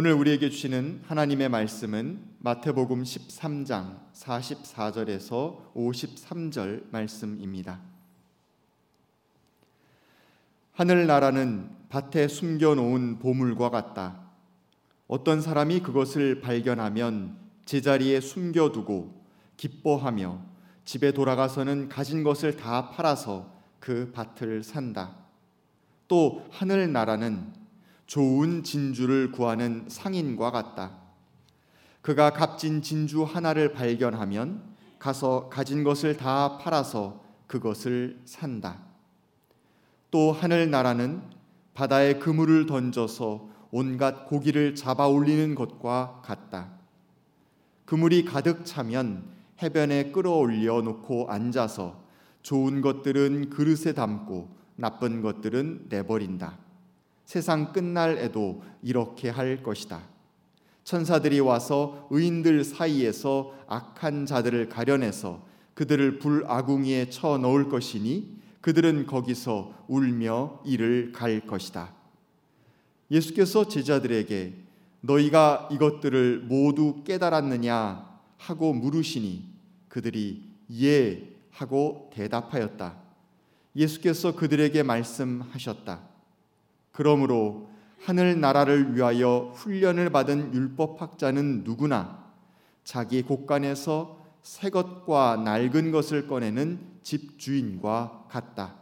오늘 우리에게 주시는 하나님의 말씀은 마태복음 13장 44절에서 53절 말씀입니다. 하늘나라는 밭에 숨겨놓은 보물과 같다. 어떤 사람이 그것을 발견하면 제자리에 숨겨두고 기뻐하며 집에 돌아가서는 가진 것을 다 팔아서 그 밭을 산다. 또 하늘나라는 좋은 진주를 구하는 상인과 같다. 그가 값진 진주 하나를 발견하면 가서 가진 것을 다 팔아서 그것을 산다. 또 하늘 나라는 바다에 그물을 던져서 온갖 고기를 잡아 올리는 것과 같다. 그물이 가득 차면 해변에 끌어올려 놓고 앉아서 좋은 것들은 그릇에 담고 나쁜 것들은 내버린다. 세상 끝날에도 이렇게 할 것이다. 천사들이 와서 의인들 사이에서 악한 자들을 가려내서 그들을 불아궁이에 쳐 넣을 것이니 그들은 거기서 울며 이를 갈 것이다. 예수께서 제자들에게 너희가 이것들을 모두 깨달았느냐 하고 물으시니 그들이 예 하고 대답하였다. 예수께서 그들에게 말씀하셨다. 그러므로 하늘 나라를 위하여 훈련을 받은 율법학자는 누구나 자기 곳간에서 새 것과 낡은 것을 꺼내는 집 주인과 같다.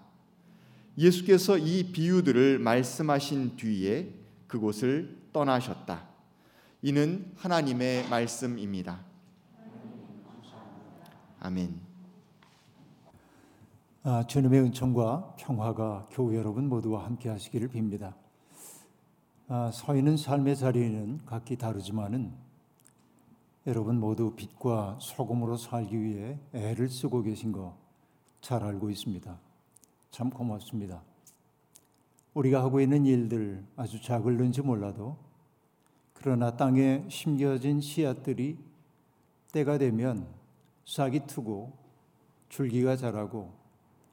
예수께서 이 비유들을 말씀하신 뒤에 그곳을 떠나셨다. 이는 하나님의 말씀입니다. 아멘. 아, 주님의 은총과 평화가 교우 여러분 모두와 함께 하시기를 빕니다. 아, 서 있는 삶의 자리는 각기 다르지만은 여러분 모두 빛과 소금으로 살기 위해 애를 쓰고 계신 거 잘 알고 있습니다. 참 고맙습니다. 우리가 하고 있는 일들 아주 작을는지 몰라도 그러나 땅에 심겨진 씨앗들이 때가 되면 싹이 트고 줄기가 자라고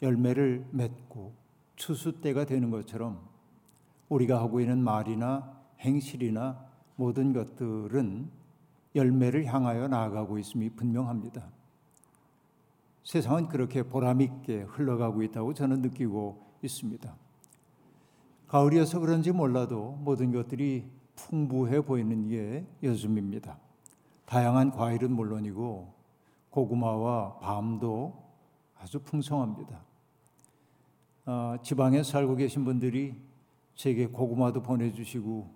열매를 맺고 추수 때가 되는 것처럼 우리가 하고 있는 말이나 행실이나 모든 것들은 열매를 향하여 나아가고 있음이 분명합니다. 세상은 그렇게 보람있게 흘러가고 있다고 저는 느끼고 있습니다. 가을이어서 그런지 몰라도 모든 것들이 풍부해 보이는 게 요즘입니다. 다양한 과일은 물론이고 고구마와 밤도 아주 풍성합니다. 어, 지방에 살고 계신 분들이 제게 고구마도 보내주시고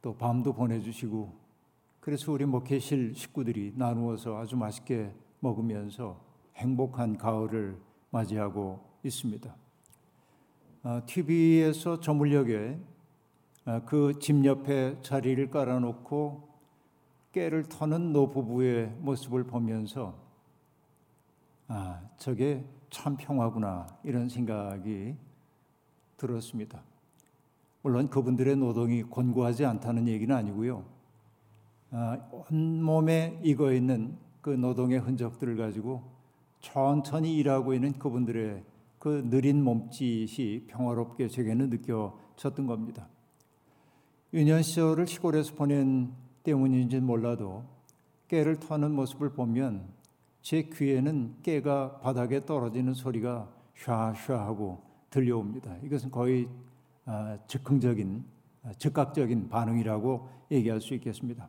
또 밤도 보내주시고 그래서 우리 목회실 식구들이 나누어서 아주 맛있게 먹으면서 행복한 가을을 맞이하고 있습니다. 어, TV에서 저물녘에 어, 그집 옆에 자리를 깔아놓고 깨를 터는 노부부의 모습을 보면서 아, 저게 참 평화구나 이런 생각이 들었습니다. 물론 그분들의 노동이 곤고하지 않다는 얘기는 아니고요. 아, 온 몸에 익어 있는 그 노동의 흔적들을 가지고 천천히 일하고 있는 그분들의 그 느린 몸짓이 평화롭게 제게는 느껴졌던 겁니다. 유년 시절을 시골에서 보낸 때문인지 몰라도 깨를 터는 모습을 보면 제 귀에는 깨가 바닥에 떨어지는 소리가 샤샤하고 들려옵니다. 이것은 거의 아, 즉흥적인 아, 즉각적인 반응이라고 얘기할 수 있겠습니다.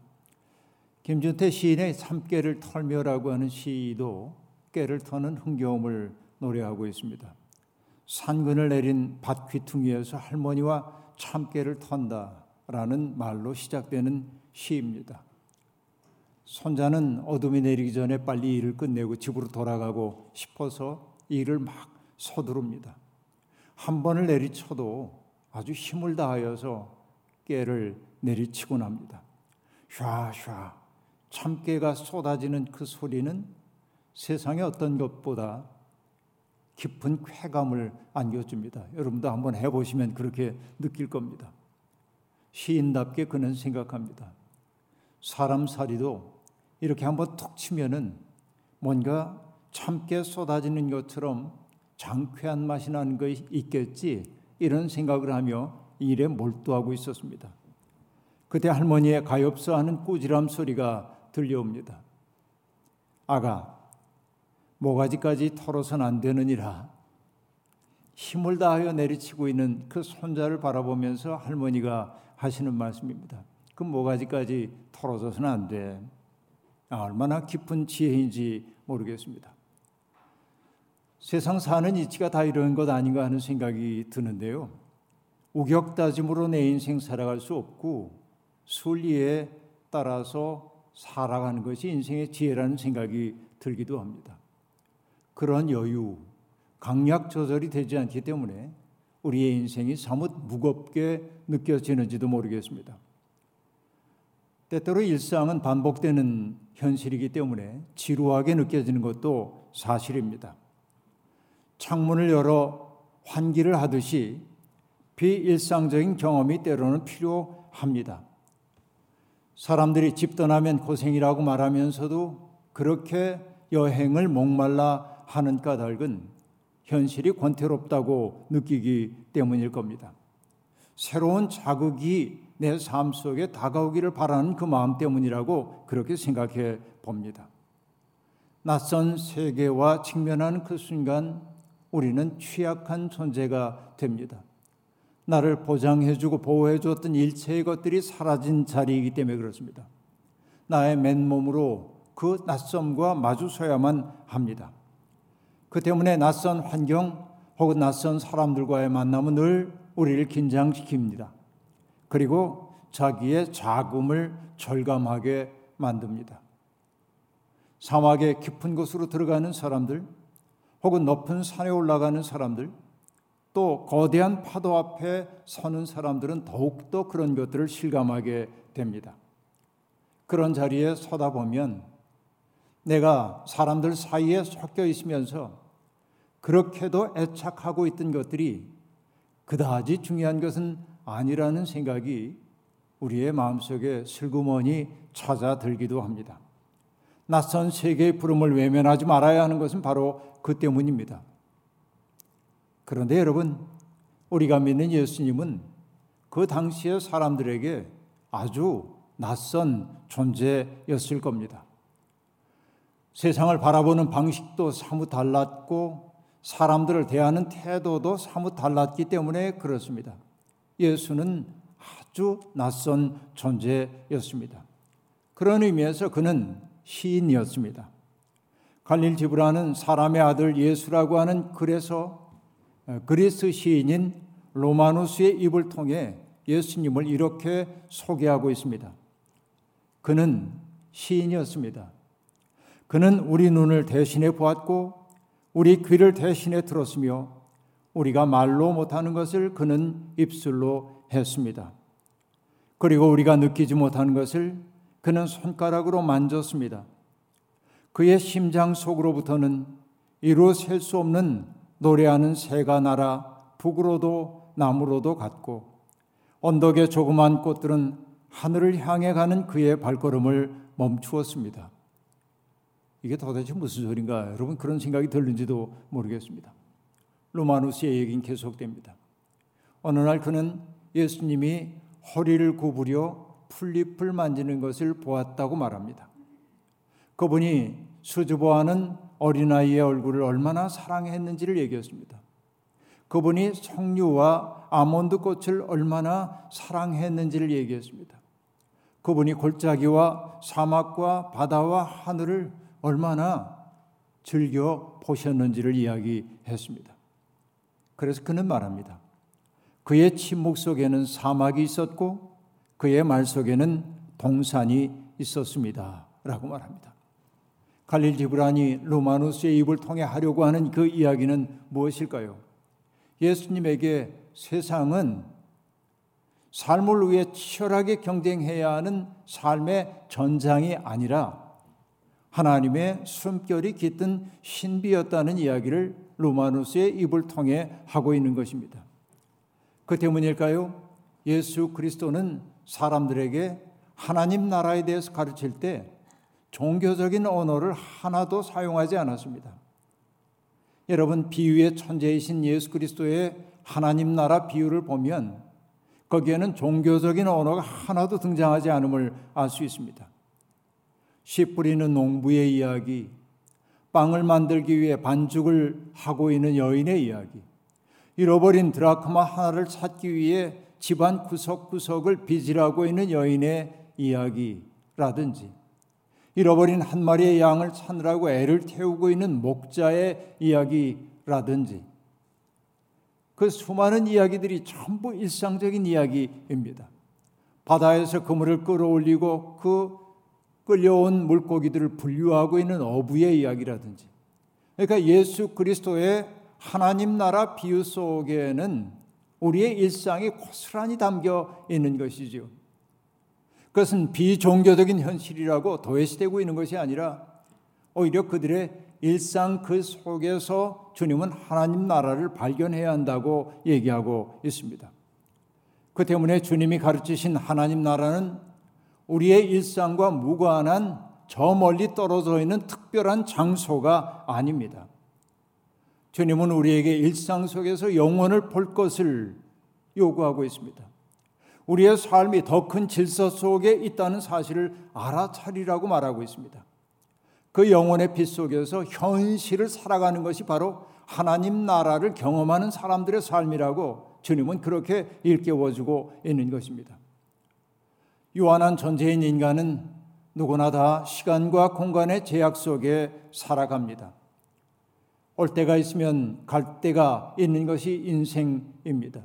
김준태 시인의 삼깨를 털며라고 하는 시도 깨를 터는 흥겨움을 노래하고 있습니다. 산근을 내린 밭 귀퉁이에서 할머니와 참깨를 턴다라는 말로 시작되는 시입니다. 손자는 어둠이 내리기 전에 빨리 일을 끝내고 집으로 돌아가고 싶어서 일을 막 서두릅니다. 한 번을 내리쳐도 아주 힘을 다하여서 깨를 내리치곤 합니다. 샤샤 참깨가 쏟아지는 그 소리는 세상의 어떤 것보다 깊은 쾌감을 안겨줍니다. 여러분도 한번 해보시면 그렇게 느낄 겁니다. 시인답게 그는 생각합니다. 사람 살이도 이렇게 한번 툭 치면은 뭔가 참깨 쏟아지는 것처럼 장쾌한 맛이 나는 것이 있겠지 이런 생각을 하며 일에 몰두하고 있었습니다. 그때 할머니의 가엾어 하는 꾸지람 소리가 들려옵니다. 아가, 모가지까지 털어선 안 되느니라. 힘을 다하여 내리치고 있는 그 손자를 바라보면서 할머니가 하시는 말씀입니다. 그 모가지까지 털어져서는 안 돼. 아, 얼마나 깊은 지혜인지 모르겠습니다. 세상 사는 이치가 다 이런 것 아닌가 하는 생각이 드는데요. 우격다짐으로 내 인생 살아갈 수 없고 순리에 따라서 살아가는 것이 인생의 지혜라는 생각이 들기도 합니다. 그런 여유, 강약 조절이 되지 않기 때문에 우리의 인생이 사뭇 무겁게 느껴지는지도 모르겠습니다. 때때로 일상은 반복되는 현실이기 때문에 지루하게 느껴지는 것도 사실입니다. 창문을 열어 환기를 하듯이 비일상적인 경험이 때로는 필요합니다. 사람들이 집 떠나면 고생이라고 말하면서도 그렇게 여행을 목말라 하는 까닭은 현실이 권태롭다고 느끼기 때문일 겁니다. 새로운 자극이 내 삶 속에 다가오기를 바라는 그 마음 때문이라고 그렇게 생각해 봅니다. 낯선 세계와 직면하는 그 순간 우리는 취약한 존재가 됩니다. 나를 보장해주고 보호해주었던 일체의 것들이 사라진 자리이기 때문에 그렇습니다. 나의 맨몸으로 그 낯섦과 마주서야만 합니다. 그 때문에 낯선 환경 혹은 낯선 사람들과의 만남은 늘 우리를 긴장시킵니다. 그리고 자기의 자금을 절감하게 만듭니다. 사막의 깊은 곳으로 들어가는 사람들, 혹은 높은 산에 올라가는 사람들, 또 거대한 파도 앞에 서는 사람들은 더욱더 그런 것들을 실감하게 됩니다. 그런 자리에 서다 보면 내가 사람들 사이에 섞여 있으면서 그렇게도 애착하고 있던 것들이 그다지 중요한 것은 아니라는 생각이 우리의 마음속에 슬그머니 찾아들기도 합니다. 낯선 세계의 부름을 외면하지 말아야 하는 것은 바로 그 때문입니다. 그런데 여러분, 우리가 믿는 예수님은 그 당시의 사람들에게 아주 낯선 존재였을 겁니다. 세상을 바라보는 방식도 사뭇 달랐고 사람들을 대하는 태도도 사뭇 달랐기 때문에 그렇습니다. 예수는 아주 낯선 존재였습니다. 그런 의미에서 그는 시인이었습니다. 갈릴 지브라는 사람의 아들 예수라고 하는 그래서 어, 그리스 시인인 로마누스의 입을 통해 예수님을 이렇게 소개하고 있습니다. 그는 시인이었습니다. 그는 우리 눈을 대신해 보았고 우리 귀를 대신해 들었으며 우리가 말로 못하는 것을 그는 입술로 했습니다. 그리고 우리가 느끼지 못하는 것을 그는 손가락으로 만졌습니다. 그의 심장 속으로부터는 이루 셀 수 없는 노래하는 새가 날아 북으로도 남으로도 갔고 언덕의 조그만 꽃들은 하늘을 향해 가는 그의 발걸음을 멈추었습니다. 이게 도대체 무슨 소린가? 여러분 그런 생각이 들는지도 모르겠습니다. 로마누스의 얘기는 계속됩니다. 어느 날 그는 예수님이 허리를 구부려 풀잎을 만지는 것을 보았다고 말합니다. 그분이 수줍어하는 어린아이의 얼굴을 얼마나 사랑했는지를 얘기했습니다. 그분이 석류와 아몬드 꽃을 얼마나 사랑했는지를 얘기했습니다. 그분이 골짜기와 사막과 바다와 하늘을 얼마나 즐겨 보셨는지를 이야기했습니다. 그래서 그는 말합니다. 그의 침묵 속에는 사막이 있었고 그의 말 속에는 동산이 있었습니다. 라고 말합니다. 갈릴 지브라니 로마누스의 입을 통해 하려고 하는 그 이야기는 무엇일까요? 예수님에게 세상은 삶을 위해 치열하게 경쟁해야 하는 삶의 전장이 아니라 하나님의 숨결이 깃든 신비였다는 이야기를 로마누스의 입을 통해 하고 있는 것입니다. 그 때문일까요? 예수 그리스도는 사람들에게 하나님 나라에 대해서 가르칠 때 종교적인 언어를 하나도 사용하지 않았습니다. 여러분 비유의 천재이신 예수 그리스도의 하나님 나라 비유를 보면 거기에는 종교적인 언어가 하나도 등장하지 않음을 알 수 있습니다. 씨 뿌리는 농부의 이야기, 빵을 만들기 위해 반죽을 하고 있는 여인의 이야기, 잃어버린 드라크마 하나를 찾기 위해 집안 구석구석을 빚이라고 있는 여인의 이야기라든지, 잃어버린 한 마리의 양을 찾느라고 애를 태우고 있는 목자의 이야기라든지, 그 수많은 이야기들이 전부 일상적인 이야기입니다. 바다에서 그물을 끌어올리고 그 끌려온 물고기들을 분류하고 있는 어부의 이야기라든지 그러니까 예수 그리스도의 하나님 나라 비유 속에는 우리의 일상이 고스란히 담겨 있는 것이지요. 그것은 비종교적인 현실이라고 도외시되고 있는 것이 아니라 오히려 그들의 일상 그 속에서 주님은 하나님 나라를 발견해야 한다고 얘기하고 있습니다. 그 때문에 주님이 가르치신 하나님 나라는 우리의 일상과 무관한 저 멀리 떨어져 있는 특별한 장소가 아닙니다. 주님은 우리에게 일상 속에서 영원을 볼 것을 요구하고 있습니다. 우리의 삶이 더 큰 질서 속에 있다는 사실을 알아차리라고 말하고 있습니다. 그 영혼의 빛 속에서 현실을 살아가는 것이 바로 하나님 나라를 경험하는 사람들의 삶이라고 주님은 그렇게 일깨워주고 있는 것입니다. 유한한 존재인 인간은 누구나 다 시간과 공간의 제약 속에 살아갑니다. 올 때가 있으면 갈 때가 있는 것이 인생입니다.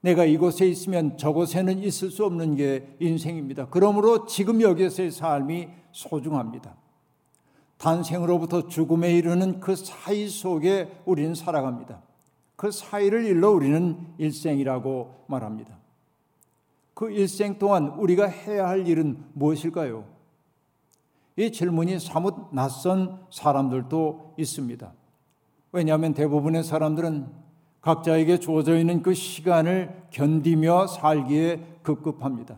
내가 이곳에 있으면 저곳에는 있을 수 없는 게 인생입니다. 그러므로 지금 여기서의 삶이 소중합니다. 탄생으로부터 죽음에 이르는 그 사이 속에 우리는 살아갑니다. 그 사이를 일러 우리는 일생이라고 말합니다. 그 일생 동안 우리가 해야 할 일은 무엇일까요? 이 질문이 사뭇 낯선 사람들도 있습니다. 왜냐하면 대부분의 사람들은 각자에게 주어져 있는 그 시간을 견디며 살기에 급급합니다.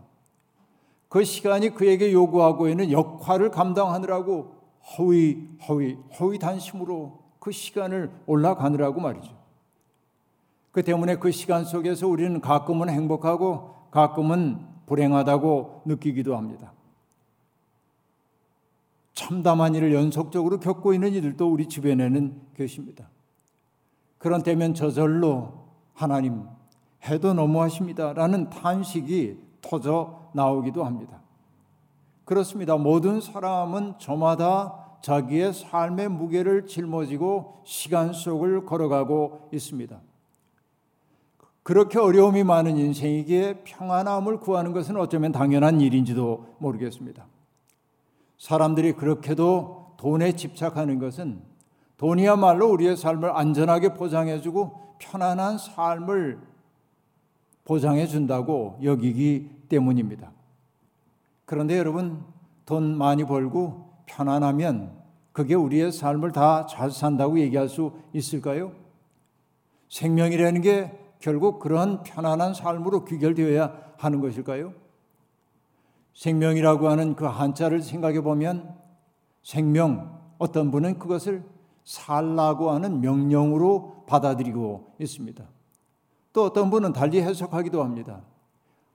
그 시간이 그에게 요구하고 있는 역할을 감당하느라고 허위, 허위, 허위 단심으로 그 시간을 올라가느라고 말이죠. 그 때문에 그 시간 속에서 우리는 가끔은 행복하고 가끔은 불행하다고 느끼기도 합니다. 참담한 일을 연속적으로 겪고 있는 이들도 우리 주변에는 계십니다. 그런 때면 저절로 하나님 해도 너무하십니다. 라는 탄식이 터져 나오기도 합니다. 그렇습니다. 모든 사람은 저마다 자기의 삶의 무게를 짊어지고 시간 속을 걸어가고 있습니다. 그렇게 어려움이 많은 인생이기에 평안함을 구하는 것은 어쩌면 당연한 일인지도 모르겠습니다. 사람들이 그렇게도 돈에 집착하는 것은 돈이야말로 우리의 삶을 안전하게 보장해주고 편안한 삶을 보장해준다고 여기기 때문입니다. 그런데 여러분 돈 많이 벌고 편안하면 그게 우리의 삶을 다 잘 산다고 얘기할 수 있을까요? 생명이라는 게 결국 그런 편안한 삶으로 귀결되어야 하는 것일까요? 생명이라고 하는 그 한자를 생각해 보면 생명 어떤 분은 그것을 살라고 하는 명령으로 받아들이고 있습니다. 또 어떤 분은 달리 해석하기도 합니다.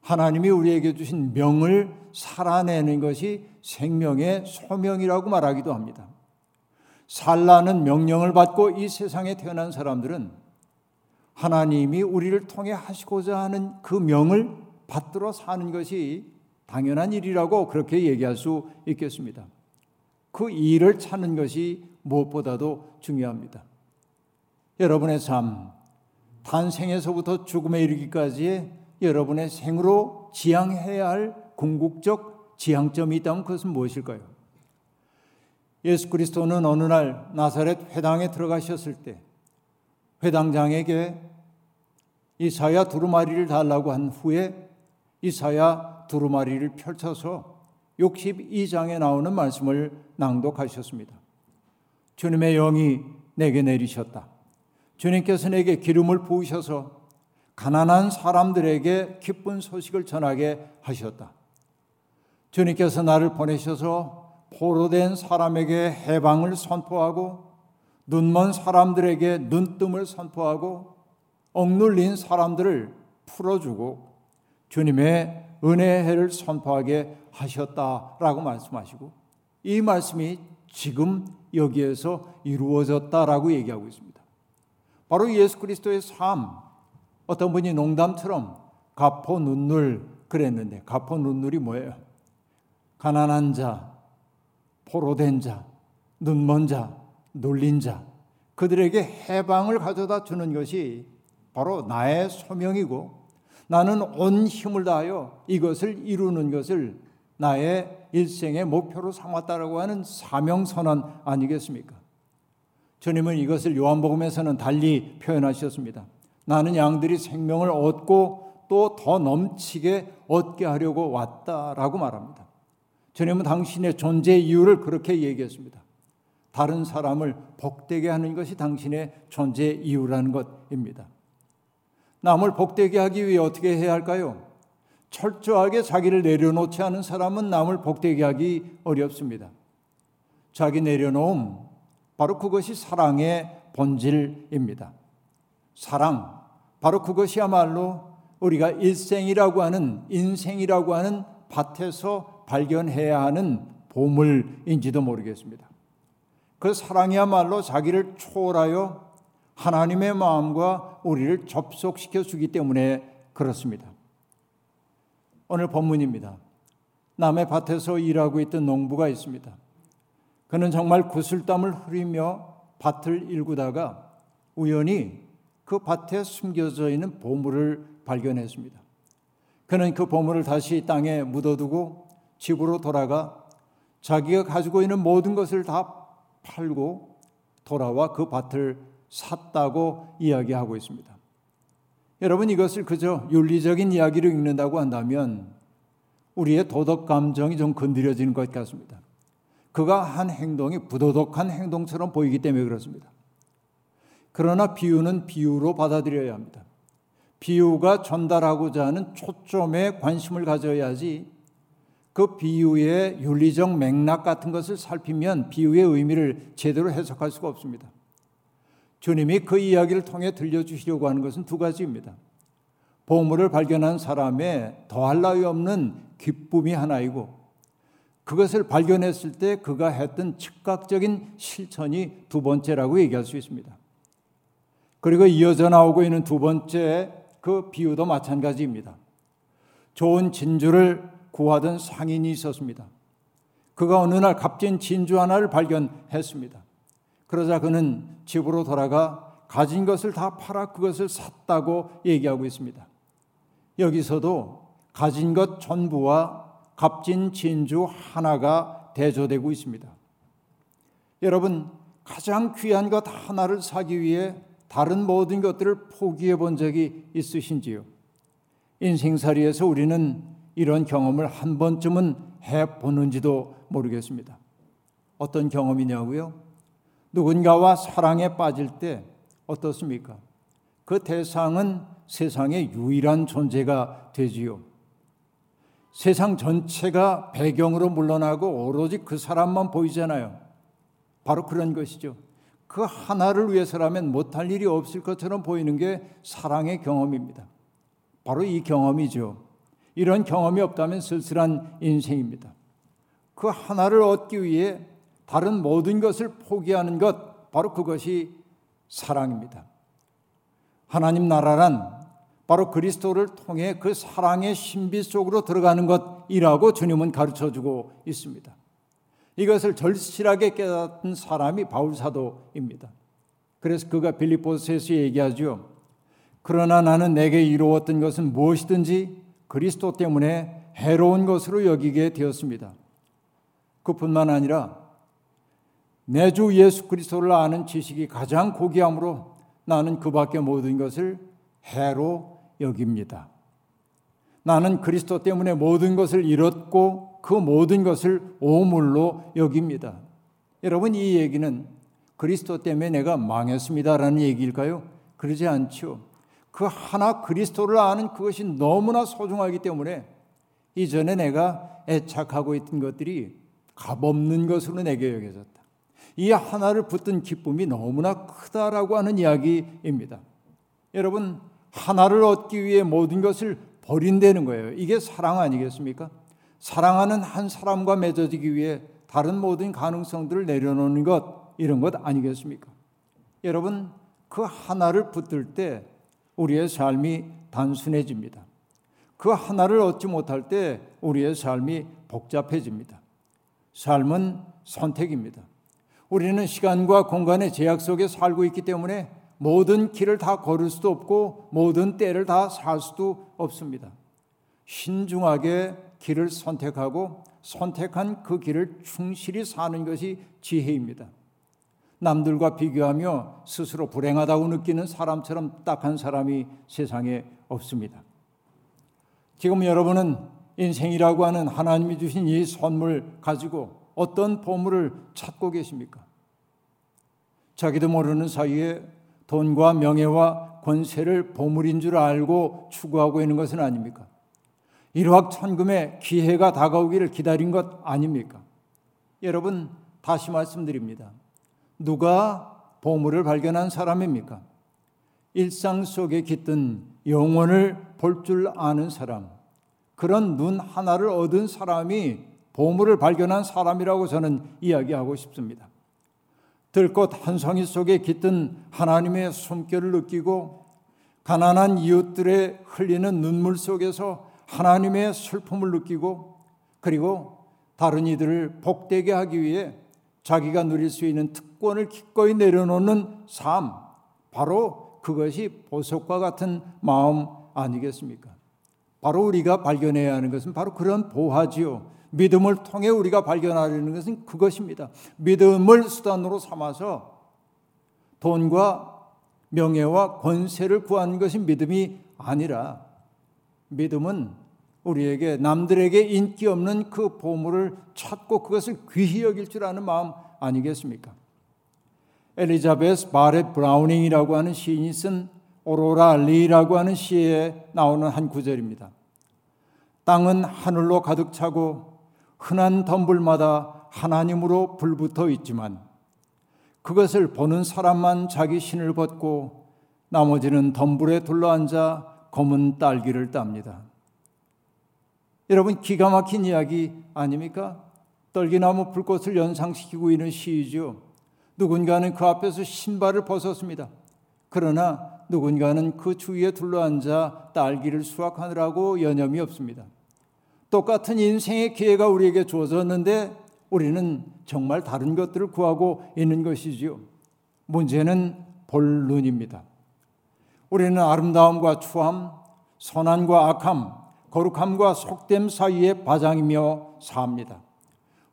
하나님이 우리에게 주신 명을 살아내는 것이 생명의 소명이라고 말하기도 합니다. 살라는 명령을 받고 이 세상에 태어난 사람들은 하나님이 우리를 통해 하시고자 하는 그 명을 받들어 사는 것이 당연한 일이라고 그렇게 얘기할 수 있겠습니다. 그 일을 찾는 것이 무엇보다도 중요합니다. 여러분의 삶, 탄생에서부터 죽음에 이르기까지의 여러분의 생으로 지향해야 할 궁극적 지향점이 있다면 그것은 무엇일까요? 예수 그리스도는 어느 날 나사렛 회당에 들어가셨을 때 회당장에게 이사야 두루마리를 달라고 한 후에 이사야 두루마리를 펼쳐서 62장에 나오는 말씀을 낭독하셨습니다. 주님의 영이 내게 내리셨다. 주님께서 내게 기름을 부으셔서 가난한 사람들에게 기쁜 소식을 전하게 하셨다. 주님께서 나를 보내셔서 포로된 사람에게 해방을 선포하고 눈먼 사람들에게 눈뜸을 선포하고 억눌린 사람들을 풀어주고 주님의 은혜의 해를 선포하게 하셨다라고 말씀하시고 이 말씀이 지금 여기에서 이루어졌다라고 얘기하고 있습니다. 바로 예수 그리스도의 삶 어떤 분이 농담처럼 가포 눈물 그랬는데 가포 눈물이 뭐예요? 가난한 자, 포로된 자, 눈먼 자, 놀린 자 그들에게 해방을 가져다 주는 것이 바로 나의 소명이고 나는 온 힘을 다하여 이것을 이루는 것을 나의 일생의 목표로 삼았다라고 하는 사명 선언 아니겠습니까? 주님은 이것을 요한복음에서는 달리 표현하셨습니다. 나는 양들이 생명을 얻고 또 더 넘치게 얻게 하려고 왔다라고 말합니다. 주님은 당신의 존재 이유를 그렇게 얘기했습니다. 다른 사람을 복되게 하는 것이 당신의 존재 이유라는 것입니다. 남을 복되게 하기 위해 어떻게 해야 할까요? 철저하게 자기를 내려놓지 않은 사람은 남을 복되게 하기 어렵습니다. 자기 내려놓음, 바로 그것이 사랑의 본질입니다. 사랑, 바로 그것이야말로 우리가 일생이라고 하는, 인생이라고 하는 밭에서 발견해야 하는 보물인지도 모르겠습니다. 그 사랑이야말로 자기를 초월하여 하나님의 마음과 우리를 접속시켜 주기 때문에 그렇습니다. 오늘 본문입니다. 남의 밭에서 일하고 있던 농부가 있습니다. 그는 정말 구슬땀을 흐리며 밭을 일구다가 우연히 그 밭에 숨겨져 있는 보물을 발견했습니다. 그는 그 보물을 다시 땅에 묻어두고 집으로 돌아가 자기가 가지고 있는 모든 것을 다 팔고 돌아와 그 밭을 샀다고 이야기하고 있습니다. 여러분 이것을 그저 윤리적인 이야기로 읽는다고 한다면 우리의 도덕 감정이 좀 건드려지는 것 같습니다. 그가 한 행동이 부도덕한 행동처럼 보이기 때문에 그렇습니다. 그러나 비유는 비유로 받아들여야 합니다. 비유가 전달하고자 하는 초점에 관심을 가져야지 그 비유의 윤리적 맥락 같은 것을 살피면 비유의 의미를 제대로 해석할 수가 없습니다. 주님이 그 이야기를 통해 들려주시려고 하는 것은 두 가지입니다. 보물을 발견한 사람의 더할 나위 없는 기쁨이 하나이고 그것을 발견했을 때 그가 했던 즉각적인 실천이 두 번째라고 얘기할 수 있습니다. 그리고 이어져 나오고 있는 두 번째 그 비유도 마찬가지입니다. 좋은 진주를 구하던 상인이 있었습니다. 그가 어느 날 값진 진주 하나를 발견했습니다. 그러자 그는 집으로 돌아가 가진 것을 다 팔아 그것을 샀다고 얘기하고 있습니다. 여기서도 가진 것 전부와 값진 진주 하나가 대조되고 있습니다. 여러분, 가장 귀한 것 하나를 사기 위해 다른 모든 것들을 포기해 본 적이 있으신지요? 인생살이에서 우리는 이런 경험을 한 번쯤은 해 보는지도 모르겠습니다. 어떤 경험이냐고요? 누군가와 사랑에 빠질 때 어떻습니까? 그 대상은 세상의 유일한 존재가 되지요. 세상 전체가 배경으로 물러나고 오로지 그 사람만 보이잖아요. 바로 그런 것이죠. 그 하나를 위해서라면 못할 일이 없을 것처럼 보이는 게 사랑의 경험입니다. 바로 이 경험이죠. 이런 경험이 없다면 쓸쓸한 인생입니다. 그 하나를 얻기 위해 다른 모든 것을 포기하는 것, 바로 그것이 사랑입니다. 하나님 나라란 바로 그리스도를 통해 그 사랑의 신비 속으로 들어가는 것이라고 주님은 가르쳐 주고 있습니다. 이것을 절실하게 깨닫은 사람이 바울 사도입니다. 그래서 그가 빌립보스에서 얘기하죠. 그러나 나는 내게 이루었던 것은 무엇이든지 그리스도 때문에 해로운 것으로 여기게 되었습니다. 그뿐만 아니라 내 주 예수 그리스도를 아는 지식이 가장 고귀함으로 나는 그 밖의 모든 것을 해로 여깁니다. 나는 그리스도 때문에 모든 것을 잃었고 그 모든 것을 오물로 여깁니다. 여러분 이 얘기는 그리스도 때문에 내가 망했습니다라는 얘기일까요? 그러지 않죠. 그 하나 그리스도를 아는 그것이 너무나 소중하기 때문에 이전에 내가 애착하고 있던 것들이 값없는 것으로 내게 여겨졌다. 이 하나를 붙든 기쁨이 너무나 크다라고 하는 이야기입니다. 여러분, 하나를 얻기 위해 모든 것을 버린다는 거예요. 이게 사랑 아니겠습니까? 사랑하는 한 사람과 맺어지기 위해 다른 모든 가능성들을 내려놓는 것 이런 것 아니겠습니까? 여러분 그 하나를 붙들 때 우리의 삶이 단순해집니다. 그 하나를 얻지 못할 때 우리의 삶이 복잡해집니다. 삶은 선택입니다. 우리는 시간과 공간의 제약 속에 살고 있기 때문에 모든 길을 다 걸을 수도 없고 모든 때를 다 살 수도 없습니다. 신중하게 길을 선택하고 선택한 그 길을 충실히 사는 것이 지혜입니다. 남들과 비교하며 스스로 불행하다고 느끼는 사람처럼 딱한 사람이 세상에 없습니다. 지금 여러분은 인생이라고 하는 하나님이 주신 이 선물 가지고 어떤 보물을 찾고 계십니까? 자기도 모르는 사이에 돈과 명예와 권세를 보물인 줄 알고 추구하고 있는 것은 아닙니까? 일확천금의 기회가 다가오기를 기다린 것 아닙니까? 여러분 다시 말씀드립니다. 누가 보물을 발견한 사람입니까? 일상 속에 깃든 영혼을 볼 줄 아는 사람, 그런 눈 하나를 얻은 사람이 보물을 발견한 사람이라고 저는 이야기하고 싶습니다. 들꽃 한 성이 속에 깃든 하나님의 숨결을 느끼고 가난한 이웃들의 흘리는 눈물 속에서 하나님의 슬픔을 느끼고 그리고 다른 이들을 복되게 하기 위해 자기가 누릴 수 있는 특 권을 기꺼이 내려놓는 삶, 바로 그것이 보석과 같은 마음 아니겠습니까? 바로 우리가 발견해야 하는 것은 바로 그런 보화지요. 믿음을 통해 우리가 발견하려는 것은 그것입니다. 믿음을 수단으로 삼아서 돈과 명예와 권세를 구하는 것이 믿음이 아니라 믿음은 우리에게 남들에게 인기 없는 그 보물을 찾고 그것을 귀히 여길 줄 아는 마음 아니겠습니까? 엘리자베스 바렛 브라우닝이라고 하는 시인이 쓴 오로라 리라고 하는 시에 나오는 한 구절입니다. 땅은 하늘로 가득 차고 흔한 덤불마다 하나님으로 불붙어 있지만 그것을 보는 사람만 자기 신을 벗고 나머지는 덤불에 둘러앉아 검은 딸기를 땁니다. 여러분 기가 막힌 이야기 아닙니까? 떨기나무 불꽃을 연상시키고 있는 시이죠. 누군가는 그 앞에서 신발을 벗었습니다. 그러나 누군가는 그 주위에 둘러앉아 딸기를 수확하느라고 여념이 없습니다. 똑같은 인생의 기회가 우리에게 주어졌는데 우리는 정말 다른 것들을 구하고 있는 것이지요. 문제는 볼 눈입니다. 우리는 아름다움과 추함, 선함과 악함, 거룩함과 속됨 사이에 바장이며 삽니다.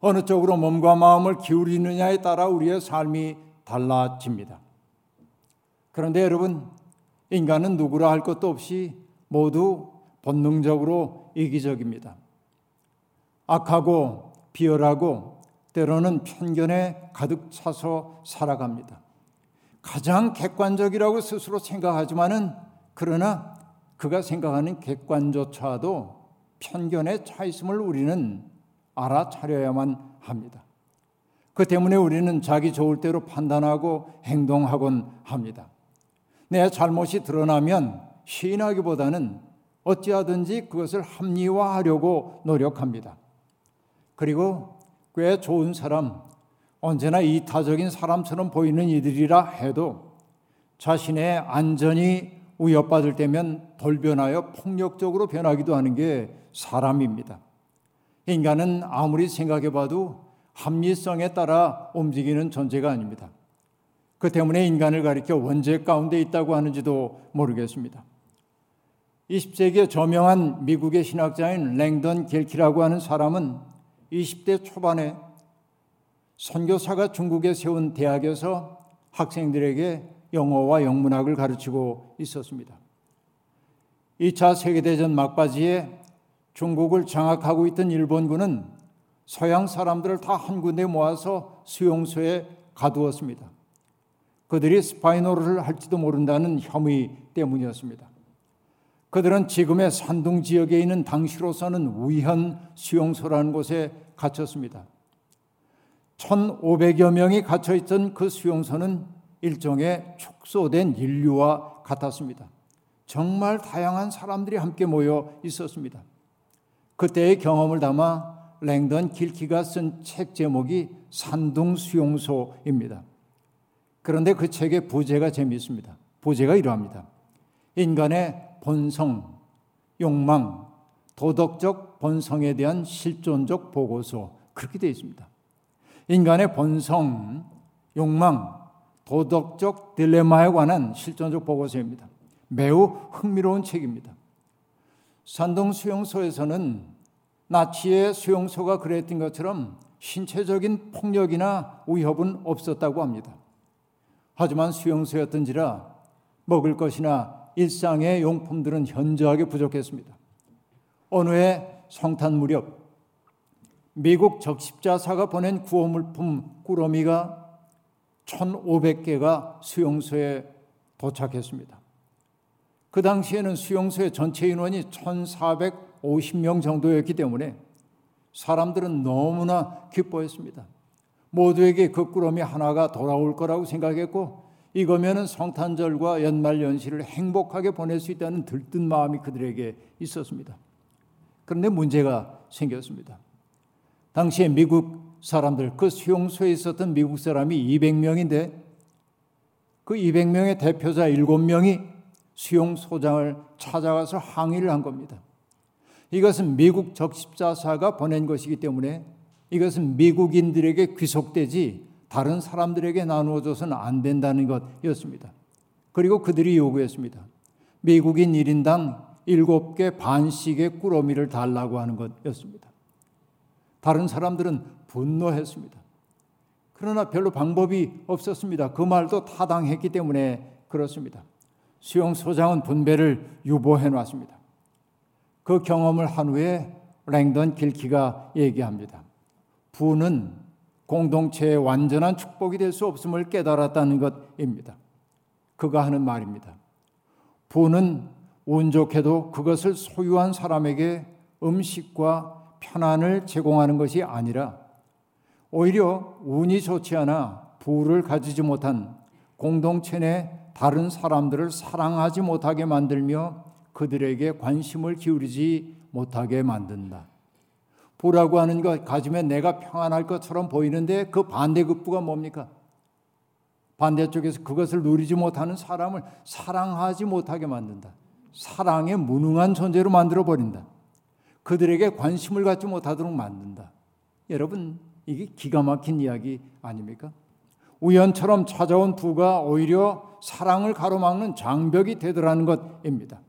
어느 쪽으로 몸과 마음을 기울이느냐에 따라 우리의 삶이 달라집니다. 그런데 여러분, 인간은 누구라 할 것도 없이 모두 본능적으로 이기적입니다. 악하고 비열하고 때로는 편견에 가득 차서 살아갑니다. 가장 객관적이라고 스스로 생각하지만은 그러나 그가 생각하는 객관조차도 편견에 차 있음을 우리는 알아차려야만 합니다. 그 때문에 우리는 자기 좋을 대로 판단하고 행동하곤 합니다. 내 잘못이 드러나면 시인하기보다는 어찌하든지 그것을 합리화하려고 노력합니다. 그리고 꽤 좋은 사람, 언제나 이타적인 사람처럼 보이는 이들이라 해도 자신의 안전이 위협받을 때면 돌변하여 폭력적으로 변하기도 하는 게 사람입니다. 인간은 아무리 생각해봐도 합리성에 따라 움직이는 존재가 아닙니다. 그 때문에 인간을 가리켜 원죄 가운데 있다고 하는지도 모르겠습니다. 20세기의 저명한 미국의 신학자인 랭던 겔키라고 하는 사람은 20대 초반에 선교사가 중국에 세운 대학에서 학생들에게 영어와 영문학을 가르치고 있었습니다. 2차 세계대전 막바지에 중국을 장악하고 있던 일본군은 서양 사람들을 다 한 군데 모아서 수용소에 가두었습니다. 그들이 스파이 노릇을 할지도 모른다는 혐의 때문이었습니다. 그들은 지금의 산둥 지역에 있는 당시로서는 위현 수용소라는 곳에 갇혔습니다. 1,500여 명이 갇혀 있던 그 수용소는 일종의 축소된 인류와 같았습니다. 정말 다양한 사람들이 함께 모여 있었습니다. 그때의 경험을 담아 랭던 길키가 쓴 책 제목이 산둥 수용소입니다. 그런데 그 책의 부제가 재미있습니다. 부제가 이러합니다. 인간의 본성, 욕망, 도덕적 본성에 대한 실존적 보고서 그렇게 되어 있습니다. 인간의 본성, 욕망, 도덕적 딜레마에 관한 실존적 보고서입니다. 매우 흥미로운 책입니다. 산동 수용소에서는 나치의 수용소가 그랬던 것처럼 신체적인 폭력이나 위협은 없었다고 합니다. 하지만 수용소였던지라 먹을 것이나 일상의 용품들은 현저하게 부족했습니다. 어느 해 성탄 무렵 미국 적십자사가 보낸 구호물품 꾸러미가 1,500개가 수용소에 도착했습니다. 그 당시에는 수용소의 전체 인원이 1,450명 정도였기 때문에 사람들은 너무나 기뻐했습니다. 모두에게 그 꾸러미 하나가 돌아올 거라고 생각했고 이거면은 성탄절과 연말 연시를 행복하게 보낼 수 있다는 들뜬 마음이 그들에게 있었습니다. 그런데 문제가 생겼습니다. 당시에 미국 사람들 그 수용소에 있었던 미국 사람이 200명인데 그 200명의 대표자 7명이 수용 소장을 찾아가서 항의를 한 겁니다. 이것은 미국 적십자사가 보낸 것이기 때문에 이것은 미국인들에게 귀속되지 다른 사람들에게 나누어줘서는 안 된다는 것이었습니다. 그리고 그들이 요구했습니다. 미국인 1인당 7개 반씩의 꾸러미를 달라고 하는 것이었습니다. 다른 사람들은 분노했습니다. 그러나 별로 방법이 없었습니다. 그 말도 타당했기 때문에 그렇습니다. 수용 소장은 분배를 유보해 놨습니다. 그 경험을 한 후에 랭던 길키가 얘기합니다. 부는 공동체의 완전한 축복이 될 수 없음을 깨달았다는 것입니다. 그가 하는 말입니다. 부는 운 좋게도 그것을 소유한 사람에게 음식과 편안을 제공하는 것이 아니라 오히려 운이 좋지 않아 부를 가지지 못한 공동체 내 다른 사람들을 사랑하지 못하게 만들며 그들에게 관심을 기울이지 못하게 만든다. 부라고 하는 것 가지면 내가 평안할 것처럼 보이는데 그 반대급부가 뭡니까? 반대쪽에서 그것을 누리지 못하는 사람을 사랑하지 못하게 만든다. 사랑에 무능한 존재로 만들어 버린다. 그들에게 관심을 갖지 못하도록 만든다. 여러분, 이게 기가 막힌 이야기 아닙니까? 우연처럼 찾아온 부가 오히려 사랑을 가로막는 장벽이 되더라는 것입니다.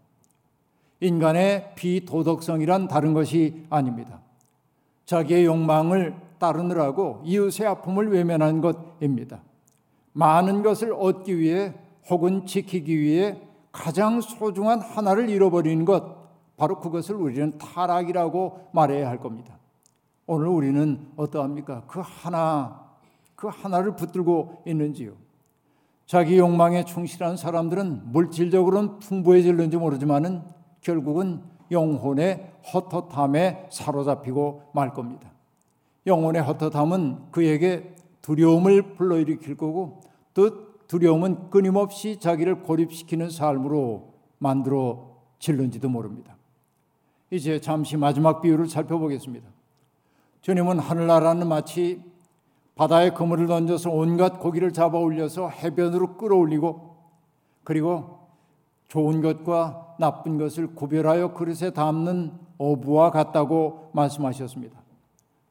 인간의 비도덕성이란 다른 것이 아닙니다. 자기의 욕망을 따르느라고 이웃의 아픔을 외면한 것입니다. 많은 것을 얻기 위해 혹은 지키기 위해 가장 소중한 하나를 잃어버리는 것, 바로 그것을 우리는 타락이라고 말해야 할 겁니다. 오늘 우리는 어떠합니까? 그 하나, 그 하나를 붙들고 있는지요. 자기 욕망에 충실한 사람들은 물질적으로는 풍부해질는지 모르지만은 결국은 영혼의 헛헛함에 사로잡히고 말 겁니다. 영혼의 헛헛함은 그에게 두려움을 불러일으킬 거고 또 두려움은 끊임없이 자기를 고립시키는 삶으로 만들어 질는지도 모릅니다. 이제 잠시 마지막 비유를 살펴보겠습니다. 주님은 하늘나라는 마치 바다에 그물을 던져서 온갖 고기를 잡아 올려서 해변으로 끌어올리고 그리고 좋은 것과 나쁜 것을 구별하여 그릇에 담는 어부와 같다고 말씀하셨습니다.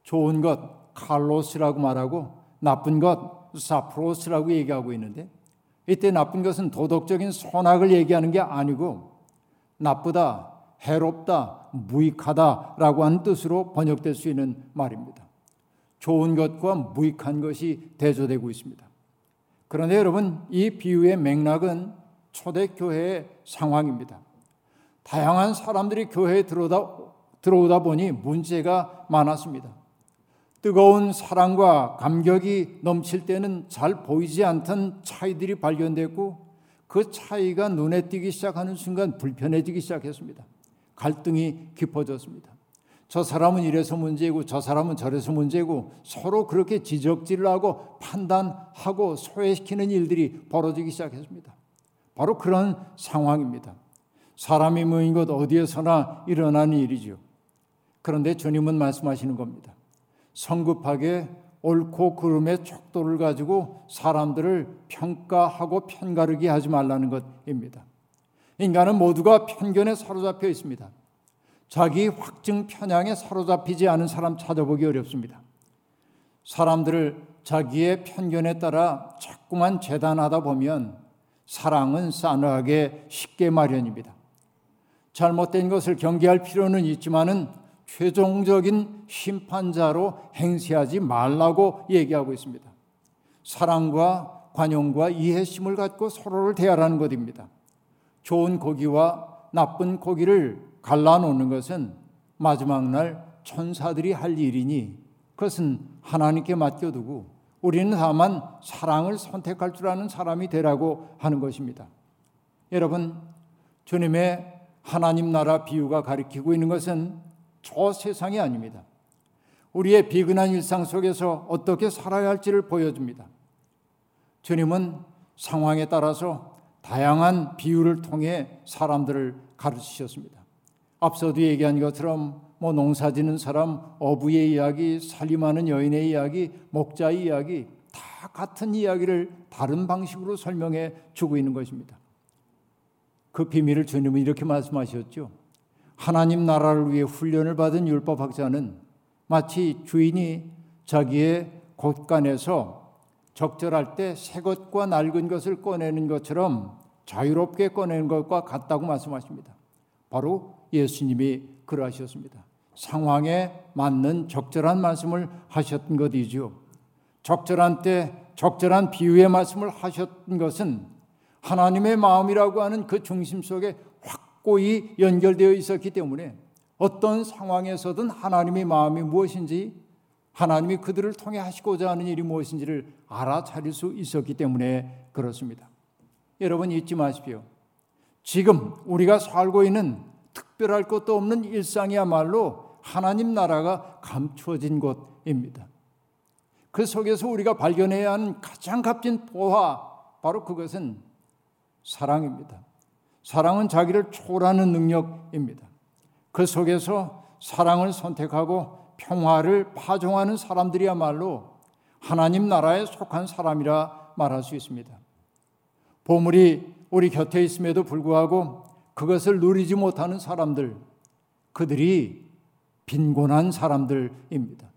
좋은 것 칼로스라고 말하고 나쁜 것 사프로스라고 얘기하고 있는데 이때 나쁜 것은 도덕적인 선악을 얘기하는 게 아니고 나쁘다, 해롭다, 무익하다라고 하는 뜻으로 번역될 수 있는 말입니다. 좋은 것과 무익한 것이 대조되고 있습니다. 그런데 여러분 이 비유의 맥락은 초대교회의 상황입니다. 다양한 사람들이 교회에 들어오다, 들어오다 보니 문제가 많았습니다. 뜨거운 사랑과 감격이 넘칠 때는 잘 보이지 않던 차이들이 발견됐고 그 차이가 눈에 띄기 시작하는 순간 불편해지기 시작했습니다. 갈등이 깊어졌습니다. 저 사람은 이래서 문제고 저 사람은 저래서 문제고 서로 그렇게 지적질을 하고 판단하고 소외시키는 일들이 벌어지기 시작했습니다. 바로 그런 상황입니다. 사람이 모인 곳 어디에서나 일어나는 일이죠. 그런데 주님은 말씀하시는 겁니다. 성급하게 옳고 그름의 척도를 가지고 사람들을 평가하고 편가르게 하지 말라는 것입니다. 인간은 모두가 편견에 사로잡혀 있습니다. 자기 확증 편향에 사로잡히지 않은 사람 찾아보기 어렵습니다. 사람들을 자기의 편견에 따라 자꾸만 재단하다 보면 사랑은 싸늘하게 쉽게 마련입니다. 잘못된 것을 경계할 필요는 있지만은 최종적인 심판자로 행세하지 말라고 얘기하고 있습니다. 사랑과 관용과 이해심을 갖고 서로를 대하라는 것입니다. 좋은 고기와 나쁜 고기를 갈라놓는 것은 마지막 날 천사들이 할 일이니 그것은 하나님께 맡겨두고 우리는 다만 사랑을 선택할 줄 아는 사람이 되라고 하는 것입니다. 여러분, 주님의 하나님 나라 비유가 가리키고 있는 것은 저 세상이 아닙니다. 우리의 비근한 일상 속에서 어떻게 살아야 할지를 보여줍니다. 주님은 상황에 따라서 다양한 비유를 통해 사람들을 가르치셨습니다. 앞서도 얘기한 것처럼 뭐 농사 짓는 사람, 어부의 이야기, 살림하는 여인의 이야기, 목자의 이야기 다 같은 이야기를 다른 방식으로 설명해 주고 있는 것입니다. 그 비밀을 주님은 이렇게 말씀하셨죠. 하나님 나라를 위해 훈련을 받은 율법학자는 마치 주인이 자기의 곳간에서 적절할 때 새 것과 낡은 것을 꺼내는 것처럼 자유롭게 꺼내는 것과 같다고 말씀하십니다. 바로 예수님이 그러하셨습니다. 상황에 맞는 적절한 말씀을 하셨던 것이죠. 적절한 때 적절한 비유의 말씀을 하셨던 것은 하나님의 마음이라고 하는 그 중심 속에 확고히 연결되어 있었기 때문에 어떤 상황에서든 하나님의 마음이 무엇인지 하나님이 그들을 통해 하시고자 하는 일이 무엇인지를 알아차릴 수 있었기 때문에 그렇습니다. 여러분 잊지 마십시오. 지금 우리가 살고 있는 특별할 것도 없는 일상이야말로 하나님 나라가 감추어진 곳입니다. 그 속에서 우리가 발견해야 하는 가장 값진 보화 바로 그것은 사랑입니다. 사랑은 자기를 초월하는 능력입니다. 그 속에서 사랑을 선택하고 평화를 파종하는 사람들이야말로 하나님 나라에 속한 사람이라 말할 수 있습니다. 보물이 우리 곁에 있음에도 불구하고 그것을 누리지 못하는 사람들, 그들이 빈곤한 사람들입니다.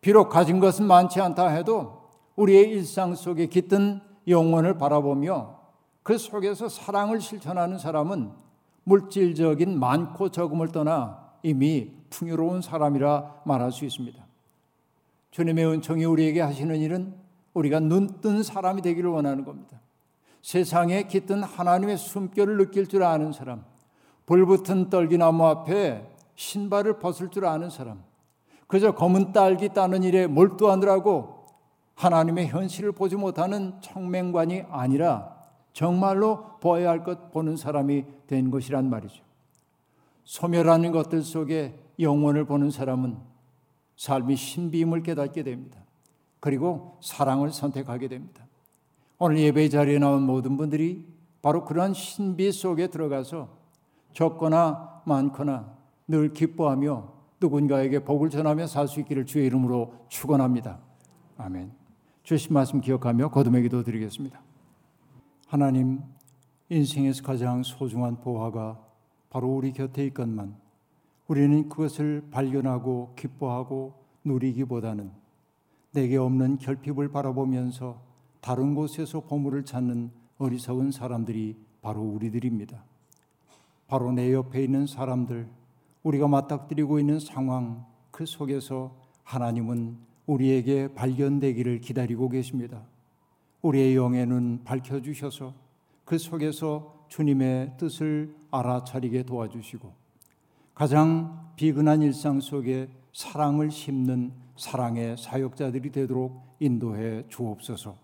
비록 가진 것은 많지 않다 해도 우리의 일상 속에 깃든 영혼을 바라보며 그 속에서 사랑을 실천하는 사람은 물질적인 많고 적음을 떠나 이미 풍요로운 사람이라 말할 수 있습니다. 주님의 은총이 우리에게 하시는 일은 우리가 눈 뜬 사람이 되기를 원하는 겁니다. 세상에 깃든 하나님의 숨결을 느낄 줄 아는 사람, 불붙은 떨기나무 앞에 신발을 벗을 줄 아는 사람, 그저 검은 딸기 따는 일에 몰두하느라고 하나님의 현실을 보지 못하는 청맹관이 아니라 정말로 보아야 할 것 보는 사람이 된 것이란 말이죠. 소멸하는 것들 속에 영원을 보는 사람은 삶이 신비임을 깨닫게 됩니다. 그리고 사랑을 선택하게 됩니다. 오늘 예배 자리에 나온 모든 분들이 바로 그러한 신비 속에 들어가서 적거나 많거나 늘 기뻐하며 누군가에게 복을 전하며 살 수 있기를 주의 이름으로 축원합니다. 아멘. 주신 말씀 기억하며 거듭의 기도 드리겠습니다. 하나님, 인생에서 가장 소중한 보화가 바로 우리 곁에 있건만 우리는 그것을 발견하고 기뻐하고 누리기보다는 내게 없는 결핍을 바라보면서 다른 곳에서 보물을 찾는 어리석은 사람들이 바로 우리들입니다. 바로 내 옆에 있는 사람들, 우리가 맞닥뜨리고 있는 상황, 그 속에서 하나님은 우리에게 발견되기를 기다리고 계십니다. 우리의 영의 눈 밝혀 주셔서 그 속에서 주님의 뜻을 알아차리게 도와주시고 가장 비근한 일상 속에 사랑을 심는 사랑의 사역자들이 되도록 인도해 주옵소서